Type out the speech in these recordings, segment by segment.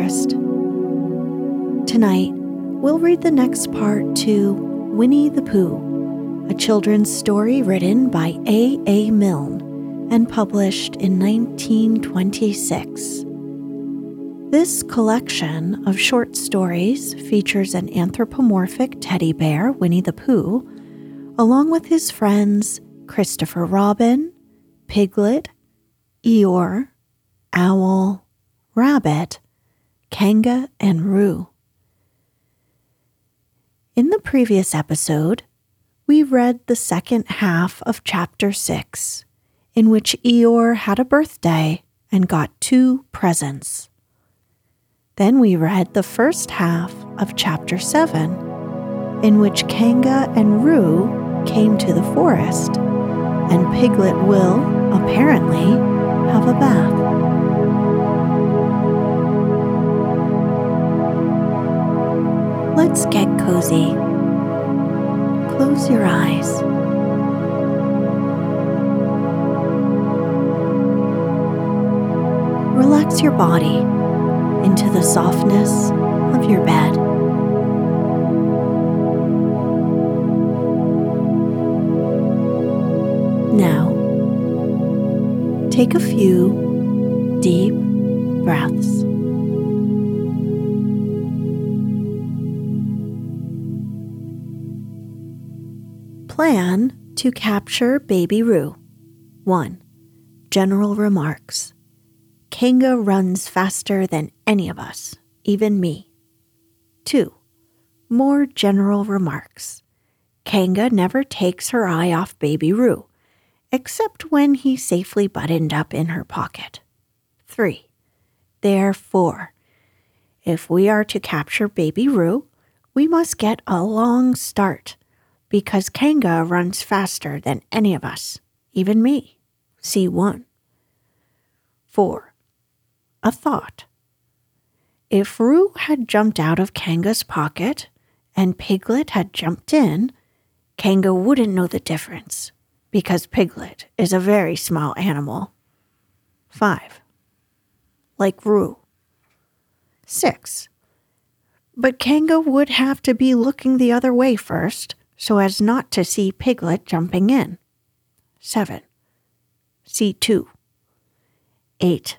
Forest. Tonight, we'll read the next part to Winnie the Pooh, a children's story written by A. A. Milne and published in 1926. This collection of short stories features an anthropomorphic teddy bear, Winnie the Pooh, along with his friends Christopher Robin, Piglet, Eeyore, Owl, Rabbit, Kanga, and Roo. In the previous episode, we read the second half of Chapter 6 in which Eeyore had a birthday and got two presents. Then we read the first half of chapter 7, in which Kanga and Roo came to the forest, and Piglet will, apparently, have a bath. Let's get cozy. Close your eyes. relax your body into the softness of your bed. Now, take a few deep breaths. Plan to capture Baby Roo. 1. General remarks. Kanga runs faster than any of us, even me. 2. More general remarks. Kanga never takes her eye off Baby Roo, except when he's safely buttoned up in her pocket. 3. Therefore, if we are to capture Baby Roo, we must get a long start, because Kanga runs faster than any of us, even me. C1. 4 a thought. If Roo had jumped out of Kanga's pocket and Piglet had jumped in, Kanga wouldn't know the difference because Piglet is a very small animal. 5. Like Roo. 6. But Kanga would have to be looking the other way first so as not to see Piglet jumping in. 7. C2. 8.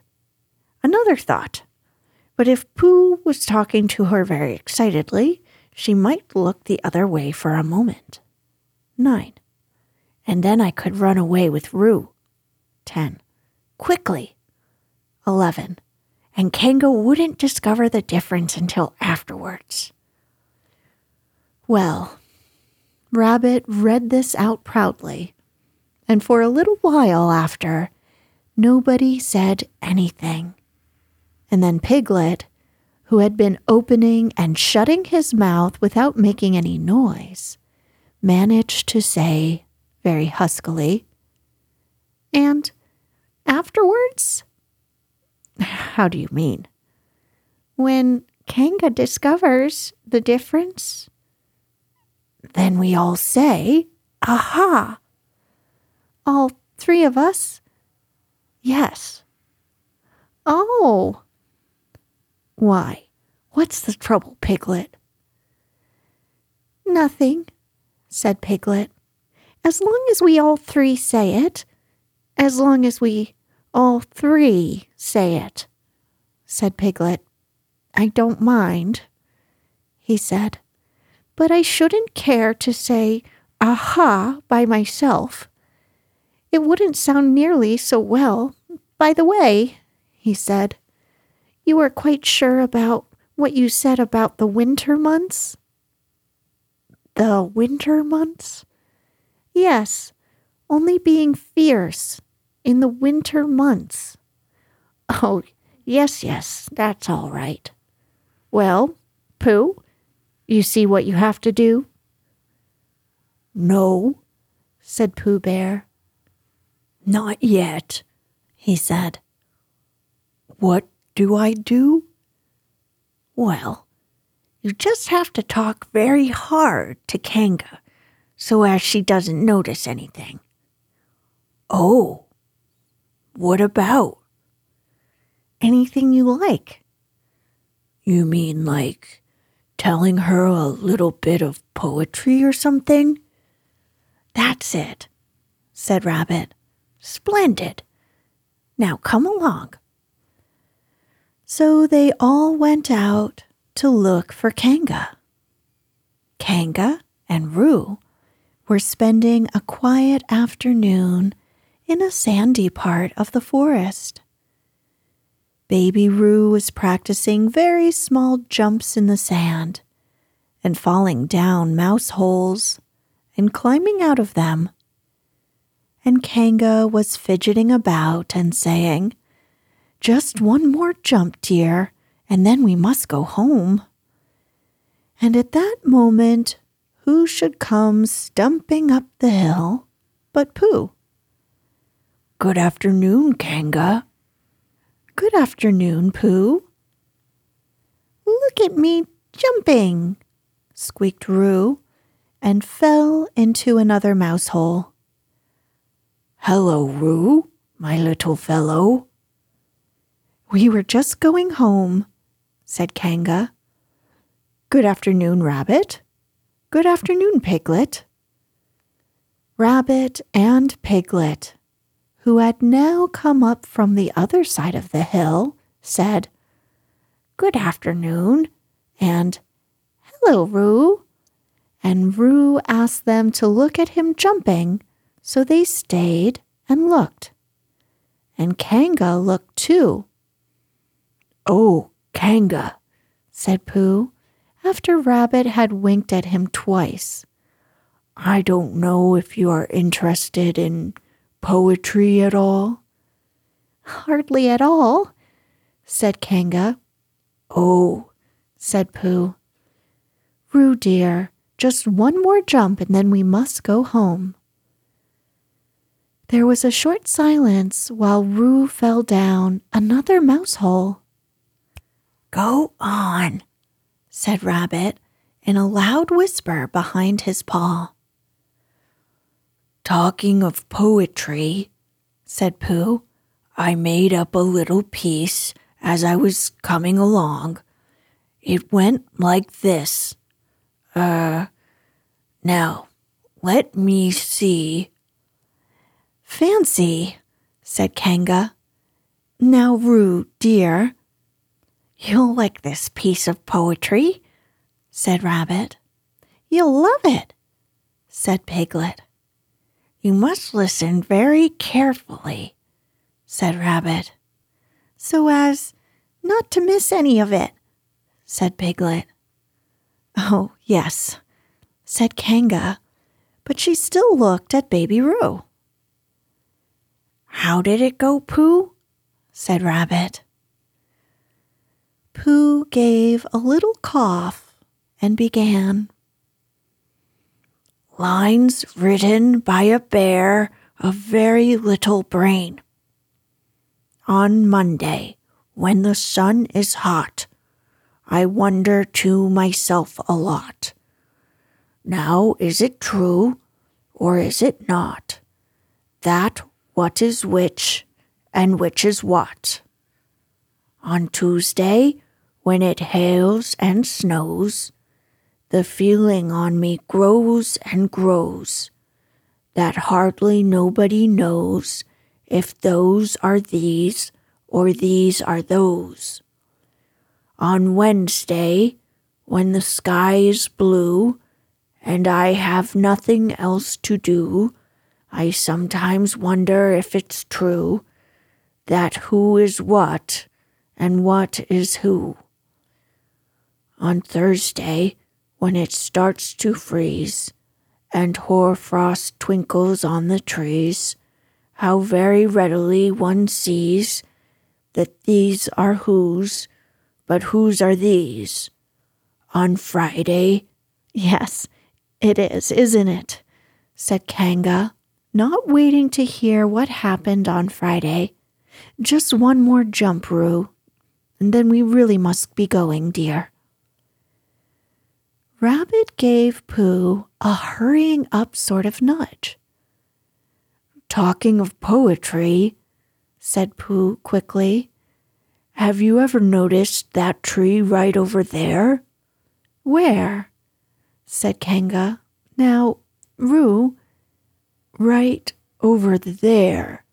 Another thought. But if Pooh was talking to her very excitedly, she might look the other way for a moment. 9. And then I could run away with Roo. 10. Quickly. 11. and Kanga wouldn't discover the difference until afterwards. Well, Rabbit read this out proudly, and for a little while after, nobody said anything. And then Piglet, who had been opening and shutting his mouth without making any noise, managed to say very huskily, And afterwards? How do you mean? When Kanga discovers the difference, then we all say, Aha! All three of us? Yes. Oh. Why? What's the trouble, Piglet? Nothing, said Piglet. As long as we all three say it, as long as we all three say it, said Piglet. I don't mind, he said, but I shouldn't care to say aha by myself. It wouldn't sound nearly so well. By the way, he said, you are quite sure about what you said about the winter months? The winter months? Yes, only being fierce in the winter months. Oh, yes, yes, that's all right. Well, Pooh, you see what you have to do? No, said Pooh Bear. Not yet, he said. What do I do? Well, you just have to talk very hard to Kanga so as she doesn't notice anything. Oh, what about? Anything you like. You mean like telling her a little bit of poetry or something? That's it, said Rabbit. Splendid. Now come along. So they all went out to look for Kanga. Kanga and Roo were spending a quiet afternoon in a sandy part of the forest. Baby Roo was practicing very small jumps in the sand and falling down mouse holes and climbing out of them. And Kanga was fidgeting about and saying, Just one more jump, dear, and then we must go home. And at that moment, who should come stumping up the hill but Pooh? Good afternoon, Kanga. Good afternoon, Pooh. Look at me jumping, squeaked Roo, and fell into another mouse hole. Hello, Roo, my little fellow. We were just going home, said Kanga. Good afternoon, Rabbit. Good afternoon, Piglet. Rabbit and Piglet who had now come up from the other side of the hill, said, Good afternoon, and Hello, Roo. And Roo asked them to look at him jumping, so they stayed and looked. And Kanga looked too. Oh, Kanga, said Pooh, after Rabbit had winked at him twice. I don't know if you are interested in poetry at all? Hardly at all, said Kanga. Oh, said Pooh. Roo dear, just one more jump and then we must go home. There was a short silence while Roo fell down another mouse hole. Go on, said Rabbit in a loud whisper behind his paw. Talking of poetry, said Pooh, I made up a little piece as I was coming along. It went like this. Uh, now, let me see. Fancy, said Kanga. Now, Roo, dear, you'll like this piece of poetry, said Rabbit. You'll love it, said Piglet. You must listen very carefully, said Rabbit, so as not to miss any of it, said Piglet. Oh, yes, said Kanga, but she still looked at Baby Roo. How did it go, Pooh? said Rabbit. Pooh gave a little cough and began. Lines written by a bear of very little brain. On Monday, when the sun is hot, I wonder to myself a lot. Now, is it true, or is it not, that what is which and which is what? On Tuesday, when it hails and snows, the feeling on me grows and grows that hardly nobody knows if those are these or these are those. On Wednesday, when the sky is blue and I have nothing else to do, I sometimes wonder if it's true that who is what and what is who. On Thursday, when it starts to freeze and hoarfrost twinkles on the trees, how very readily one sees that these are whose, but whose are these. On Friday, yes, it is, isn't it? said Kanga, not waiting to hear what happened on Friday. Just one more jump, Roo, and then we really must be going, dear. Rabbit gave Pooh a hurrying up sort of nudge. Talking of poetry, said Pooh quickly, have you ever noticed that tree right over there? Where? said Kanga. Now, Roo, right over there,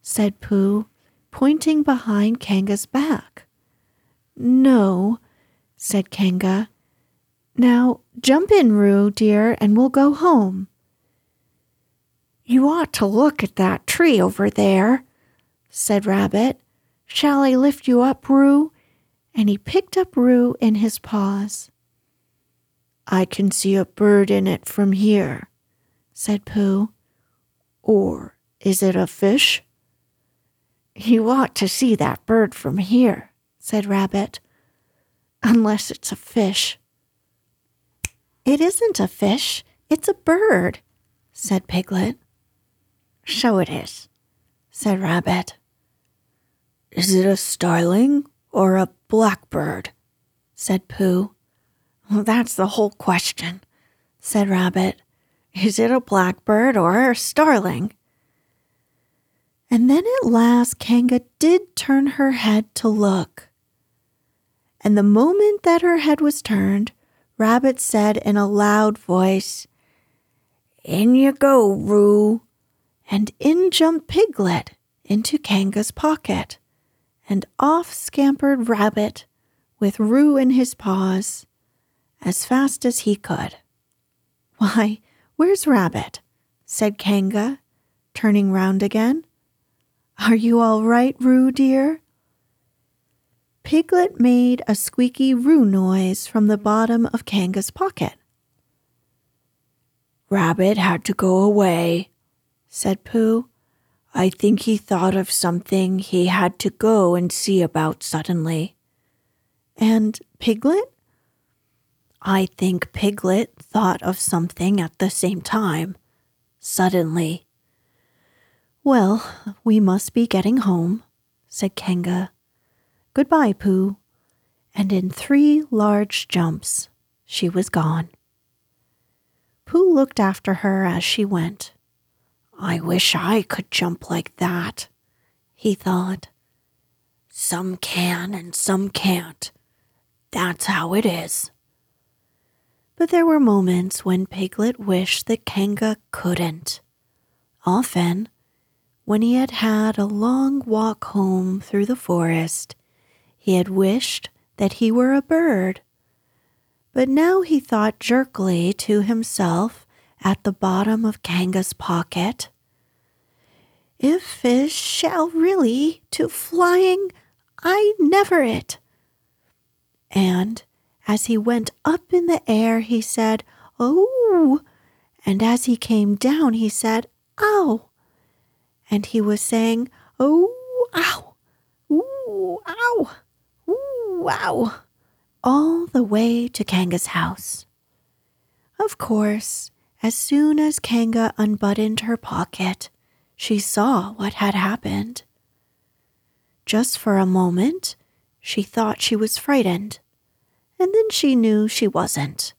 said Pooh, pointing behind Kanga's back. No, said Kanga. Now, jump in, Roo, dear, and we'll go home. You ought to look at that tree over there, said Rabbit. Shall I lift you up, Roo? And he picked up Roo in his paws. I can see a bird in it from here, said Pooh. Or is it a fish? You ought to see that bird from here, said Rabbit. Unless it's a fish. It isn't a fish, it's a bird, said Piglet. So it is, said Rabbit. Is it a starling or a blackbird? said Pooh. Well, that's the whole question, said Rabbit. Is it a blackbird or a starling? And then at last Kanga did turn her head to look. And the moment that her head was turned, Rabbit said in a loud voice, In you go, Roo. And in jumped Piglet into Kanga's pocket, and off scampered Rabbit with Roo in his paws as fast as he could. Why, where's Rabbit? said Kanga, turning round again. Are you all right, Roo, dear? Piglet made a squeaky roo noise from the bottom of Kanga's pocket. Rabbit had to go away, said Pooh. I think he thought of something he had to go and see about suddenly. And Piglet? I think Piglet thought of something at the same time, suddenly. Well, we must be getting home, said Kanga Goodbye, Pooh. And in three large jumps, she was gone. Pooh looked after her as she went. I wish I could jump like that, he thought. Some can and some can't. That's how it is. But there were moments when Piglet wished that Kanga couldn't. Often, when he had had a long walk home through the forest, he had wished that he were a bird. But now he thought jerkily to himself at the bottom of Kanga's pocket. If fish shall really to flying, I never it. And as he went up in the air, he said, Oh. And as he came down, he said, Ow. And he was saying, Oh, ow. Ooh, ow. Ooh, ow. All the way to Kanga's house. Of course, as soon as Kanga unbuttoned her pocket, she saw what had happened. Just for a moment, she thought she was frightened, and then she knew she wasn't,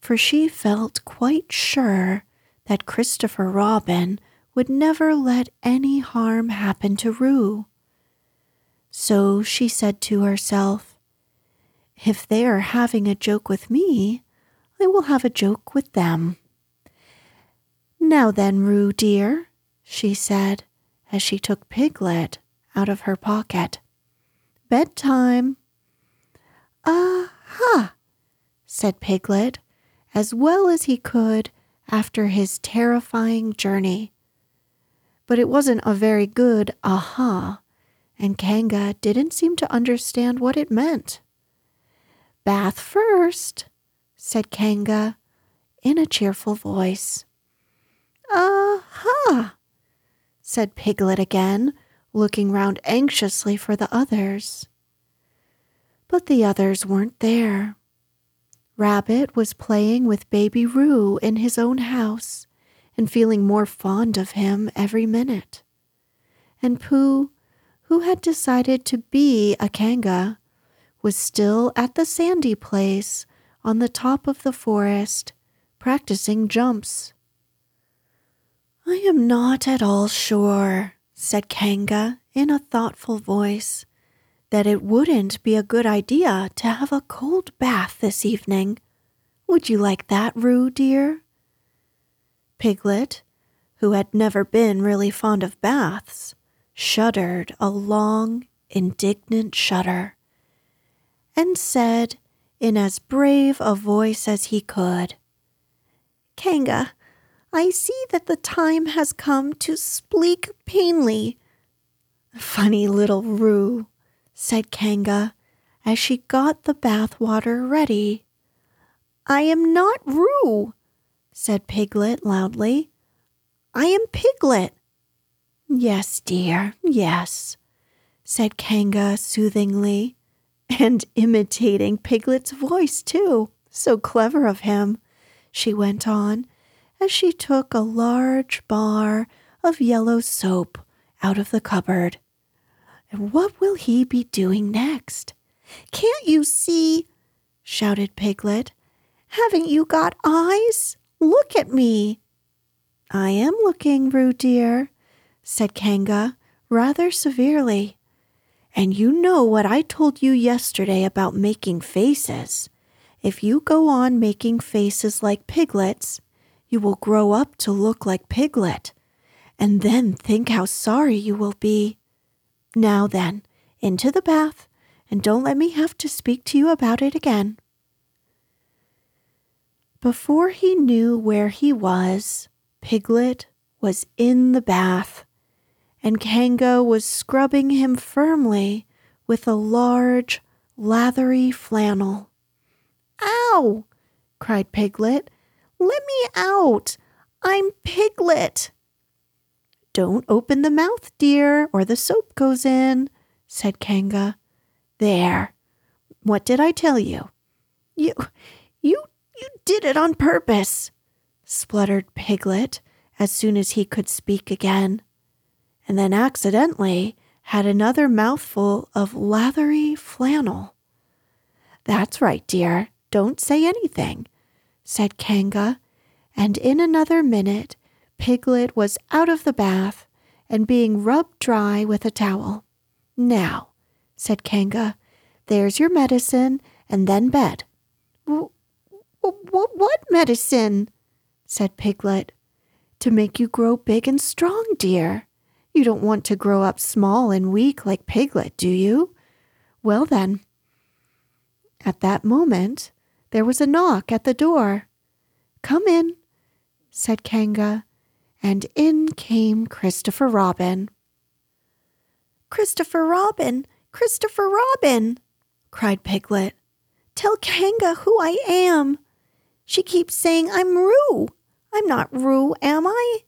for she felt quite sure that Christopher Robin would never let any harm happen to Roo. So she said to herself, If they are having a joke with me, I will have a joke with them. Now then, Roo dear, she said as she took Piglet out of her pocket. Bedtime. Aha, said Piglet, as well as he could after his terrifying journey. But it wasn't a very good aha, and Kanga didn't seem to understand what it meant. Bath first, said Kanga in a cheerful voice. Aha, said Piglet again, looking round anxiously for the others. But the others weren't there. Rabbit was playing with baby Roo in his own house and feeling more fond of him every minute. And Pooh, who had decided to be a Kanga, was still at the sandy place on the top of the forest, practicing jumps. I am not at all sure, said Kanga in a thoughtful voice, that it wouldn't be a good idea to have a cold bath this evening. Would you like that, Roo, dear? Piglet, who had never been really fond of baths, shuddered a long, indignant shudder, and said in as brave a voice as he could, Kanga, I see that the time has come to speak plainly. Funny little Roo, said Kanga as she got the bath water ready. I am not Roo, said Piglet loudly. I am Piglet. Yes, dear, yes, said Kanga soothingly, and imitating Piglet's voice, too. So clever of him, she went on as she took a large bar of yellow soap out of the cupboard. And what will he be doing next? Can't you see? shouted Piglet. Haven't you got eyes? Look at me. I am looking, Roo dear, said Kanga rather severely. And you know what I told you yesterday about making faces. If you go on making faces like piglets, you will grow up to look like Piglet, and then think how sorry you will be. Now then, into the bath, and don't let me have to speak to you about it again. Before he knew where he was, Piglet was in the bath, and Kanga was scrubbing him firmly with a large, lathery flannel. Ow! cried Piglet let me out. I'm Piglet. Don't open the mouth, dear, or the soap goes in, said Kanga. There. What did I tell you? You, you, you did it on purpose, spluttered Piglet as soon as he could speak again, and then accidentally had another mouthful of lathery flannel. That's right, dear. Don't say anything said Kanga, and in another minute Piglet was out of the bath and being rubbed dry with a towel. Now, said Kanga, there's your medicine and then bed. W- w- what medicine? said Piglet. To make you grow big and strong, dear. You don't want to grow up small and weak like Piglet, do you? Well, then. At that moment, there was a knock at the door. Come in, said Kanga, and in came Christopher Robin. Christopher Robin, Christopher Robin, cried Piglet. Tell Kanga who I am. She keeps saying I'm Roo. I'm not Roo, am I?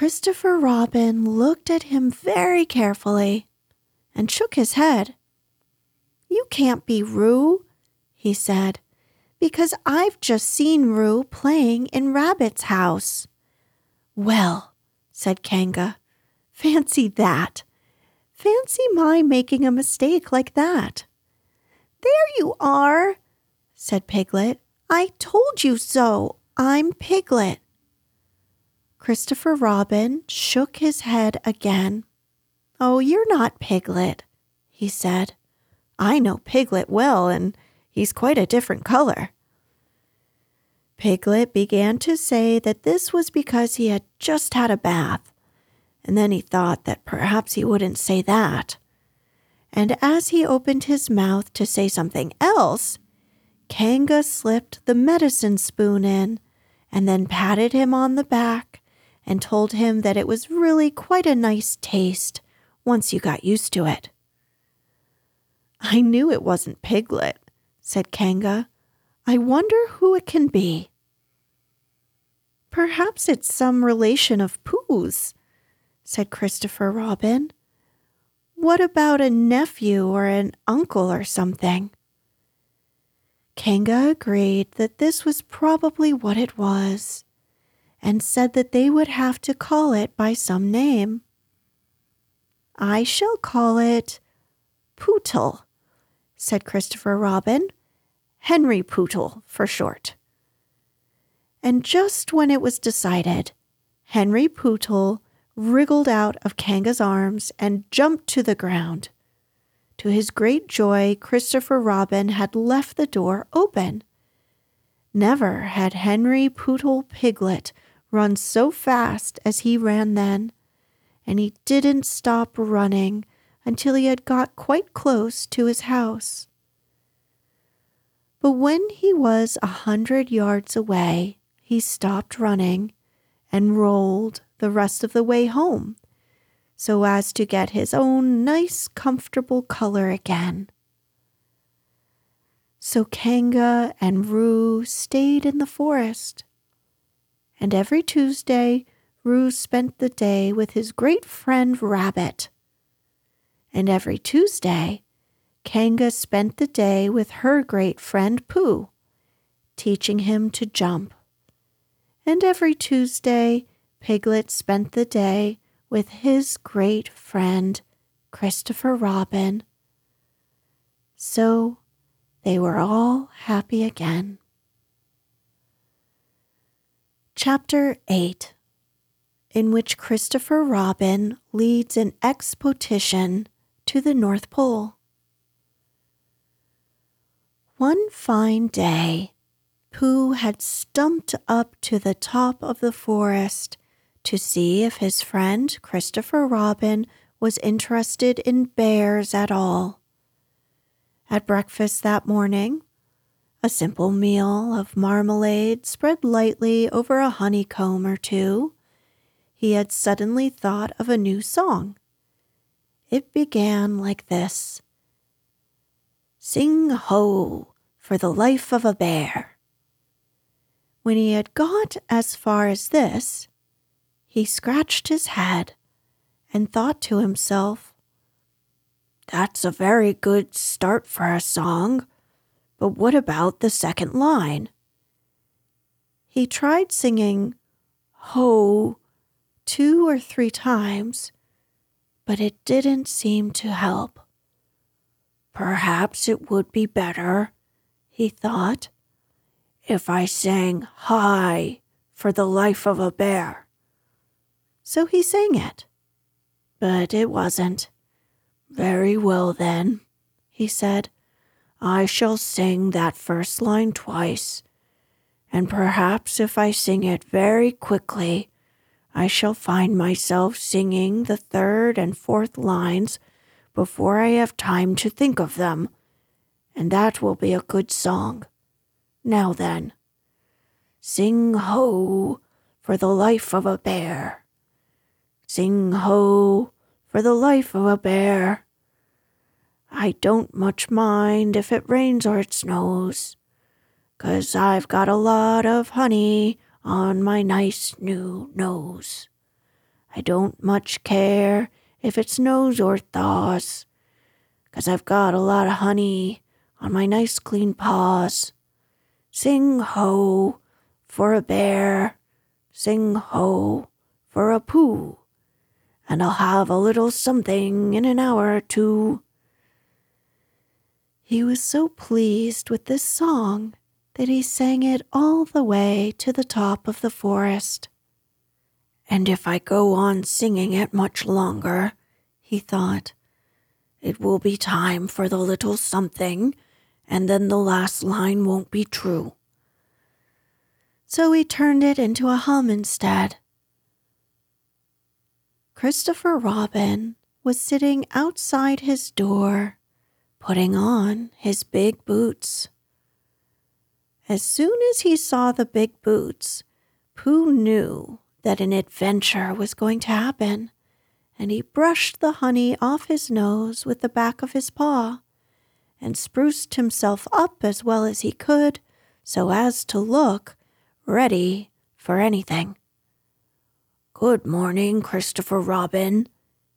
Christopher Robin looked at him very carefully and shook his head. You can't be Roo, he said, because I've just seen Roo playing in Rabbit's house. Well, said Kanga, fancy that. Fancy my making a mistake like that. There you are, said Piglet. I told you so. I'm Piglet. Christopher Robin shook his head again. Oh, you're not Piglet, he said. I know Piglet well, and he's quite a different color. Piglet began to say that this was because he had just had a bath, and then he thought that perhaps he wouldn't say that. And as he opened his mouth to say something else, Kanga slipped the medicine spoon in and then patted him on the back and told him that it was really quite a nice taste once you got used to it. I knew it wasn't Piglet, said Kanga. I wonder who it can be. Perhaps it's some relation of Pooh's, said Christopher Robin. What about a nephew or an uncle or something? Kanga agreed that this was probably what it was and said that they would have to call it by some name. I shall call it Pootle, said Christopher Robin. Henry Pootle for short. And just when it was decided, Henry Pootle wriggled out of Kanga's arms and jumped to the ground. To his great joy, Christopher Robin had left the door open. Never had Henry Pootle Piglet run so fast as he ran then, and he didn't stop running until he had got quite close to his house. But when he was a hundred yards away, he stopped running and rolled the rest of the way home so as to get his own nice, comfortable color again. So Kanga and Roo stayed in the forest. And every Tuesday, Roo spent the day with his great friend Rabbit. And every Tuesday, Kanga spent the day with her great friend Pooh, teaching him to jump. And every Tuesday, Piglet spent the day with his great friend Christopher Robin. So they were all happy again. Chapter 8 In which Christopher Robin leads an expedition to the North Pole. One fine day, Pooh had stumped up to the top of the forest to see if his friend Christopher Robin was interested in bears at all. At breakfast that morning, a simple meal of marmalade spread lightly over a honeycomb or two, he had suddenly thought of a new song. It began like this Sing ho for the life of a bear. When he had got as far as this, he scratched his head and thought to himself, That's a very good start for a song, but what about the second line? He tried singing ho two or three times, but it didn't seem to help. Perhaps it would be better, he thought, if I sang hi for the life of a bear so he sang it. But it wasn't. Very well, then, he said. I shall sing that first line twice, and perhaps if I sing it very quickly, I shall find myself singing the third and fourth lines before I have time to think of them, and that will be a good song. Now then, sing ho for the life of a bear. Sing ho for the life of a bear. I don't much mind if it rains or it snows, 'cause I've got a lot of honey on my nice new nose. I don't much care if it snows or thaws, 'cause I've got a lot of honey on my nice clean paws. Sing ho for a bear, sing ho for a Pooh, and I'll have a little something in an hour or two. He was so pleased with this song that he sang it all the way to the top of the forest. And if I go on singing it much longer, he thought, it will be time for the little something, and then the last line won't be true. So he turned it into a hum instead. Christopher Robin was sitting outside his door, putting on his big boots. As soon as he saw the big boots, Pooh knew that an adventure was going to happen, and he brushed the honey off his nose with the back of his paw and spruced himself up as well as he could so as to look ready for anything. Good morning, Christopher Robin,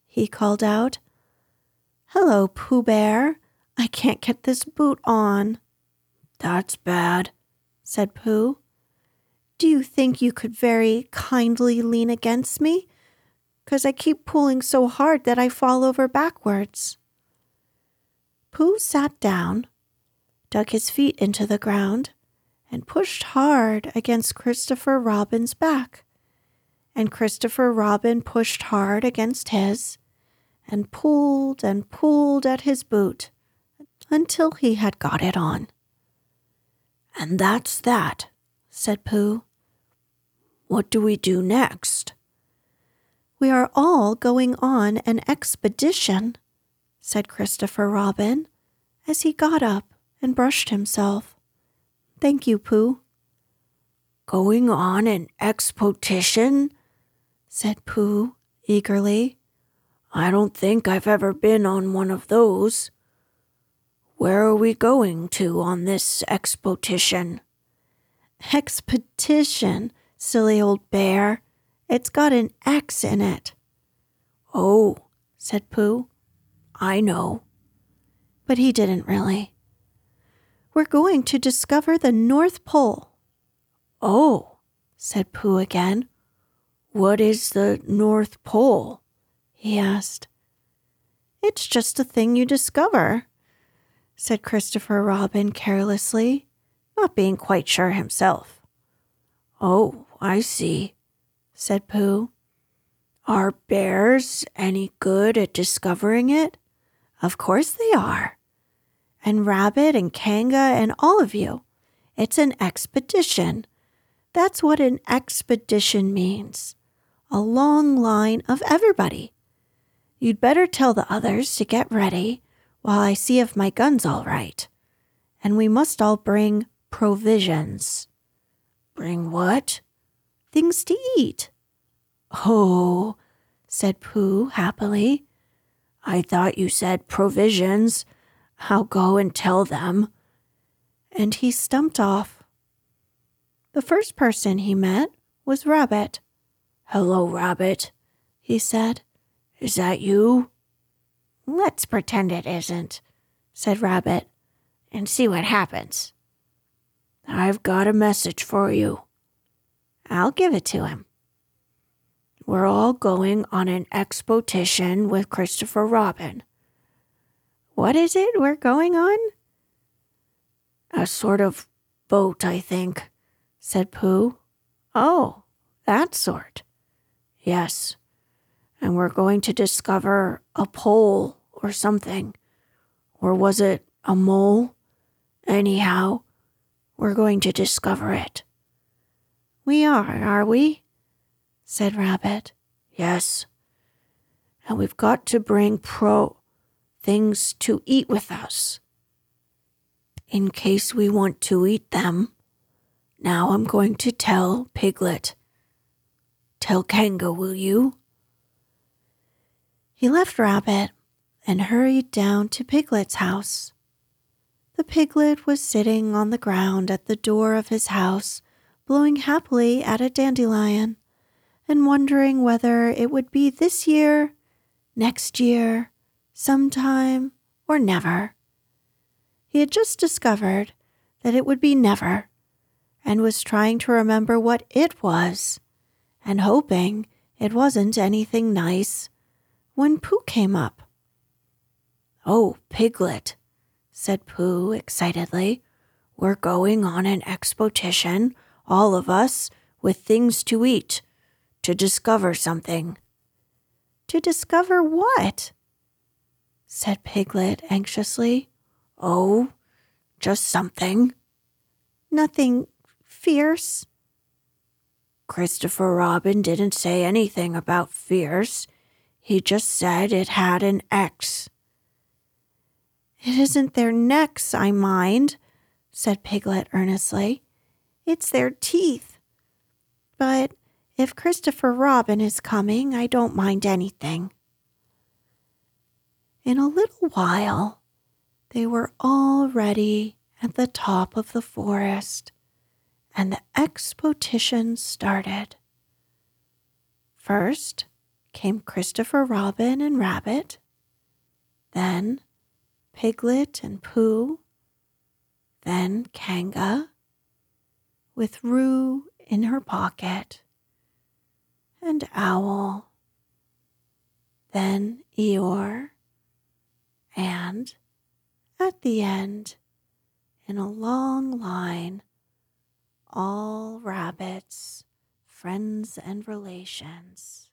he called out. Hello, Pooh Bear. I can't get this boot on. That's bad, said Pooh. Do you think you could very kindly lean against me? Because I keep pulling so hard that I fall over backwards. Pooh sat down, dug his feet into the ground, and pushed hard against Christopher Robin's back. And Christopher Robin pushed hard against his, and pulled and pulled at his boot until he had got it on. And that's that, said Pooh. What do we do next? We are all going on an expedition, said Christopher Robin as he got up and brushed himself. Thank you, Pooh. Going on an expedition? said Pooh eagerly. I don't think I've ever been on one of those. Where are we going to on this expedition? Expedition, silly old bear. It's got an X in it. Oh, said Pooh. I know. But he didn't really. We're going to discover the North Pole. Oh, said Pooh again. What is the North Pole? he asked. It's just a thing you discover, said Christopher Robin carelessly, not being quite sure himself. Oh, I see, said Pooh. Are bears any good at discovering it? Of course they are. And Rabbit and Kanga and all of you. It's an expedition. That's what an expedition means a long line of everybody. You'd better tell the others to get ready while I see if my gun's all right. And we must all bring provisions. Bring what? Things to eat. Oh, said Pooh happily. I thought you said provisions. I'll go and tell them. And he stumped off. The first person he met was Rabbit. Hello, Rabbit, he said. Is that you? Let's pretend it isn't, said Rabbit, and see what happens. I've got a message for you. I'll give it to him. We're all going on an expedition with Christopher Robin. What is it we're going on? A sort of boat, I think, said Pooh. Oh, that sort. Yes. And we're going to discover a pole or something. Or was it a mole? Anyhow, we're going to discover it. We are, are we? said Rabbit. Yes. And we've got to bring pro things to eat with us. In case we want to eat them. Now I'm going to tell Piglet. Tell Kanga, will you? He left Rabbit and hurried down to Piglet's house. The piglet was sitting on the ground at the door of his house, blowing happily at a dandelion and wondering whether it would be this year, next year, sometime, or never. He had just discovered that it would be never and was trying to remember what it was and hoping it wasn't anything nice when Pooh came up. Oh, Piglet, said Pooh excitedly. We're going on an expedition, all of us, with things to eat, to discover something. To discover what? said Piglet anxiously. Oh, just something. Nothing fierce? Christopher Robin didn't say anything about fierce. He just said it had an X. It isn't their necks I mind, said Piglet earnestly. It's their teeth. But if Christopher Robin is coming, I don't mind anything. In a little while, they were all ready at the top of the forest, and the expedition started. First came Christopher Robin and Rabbit, then Piglet and Pooh, then Kanga, with Roo in her pocket, and Owl, then Eeyore, and at the end, in a long line, all rabbits, friends and relations.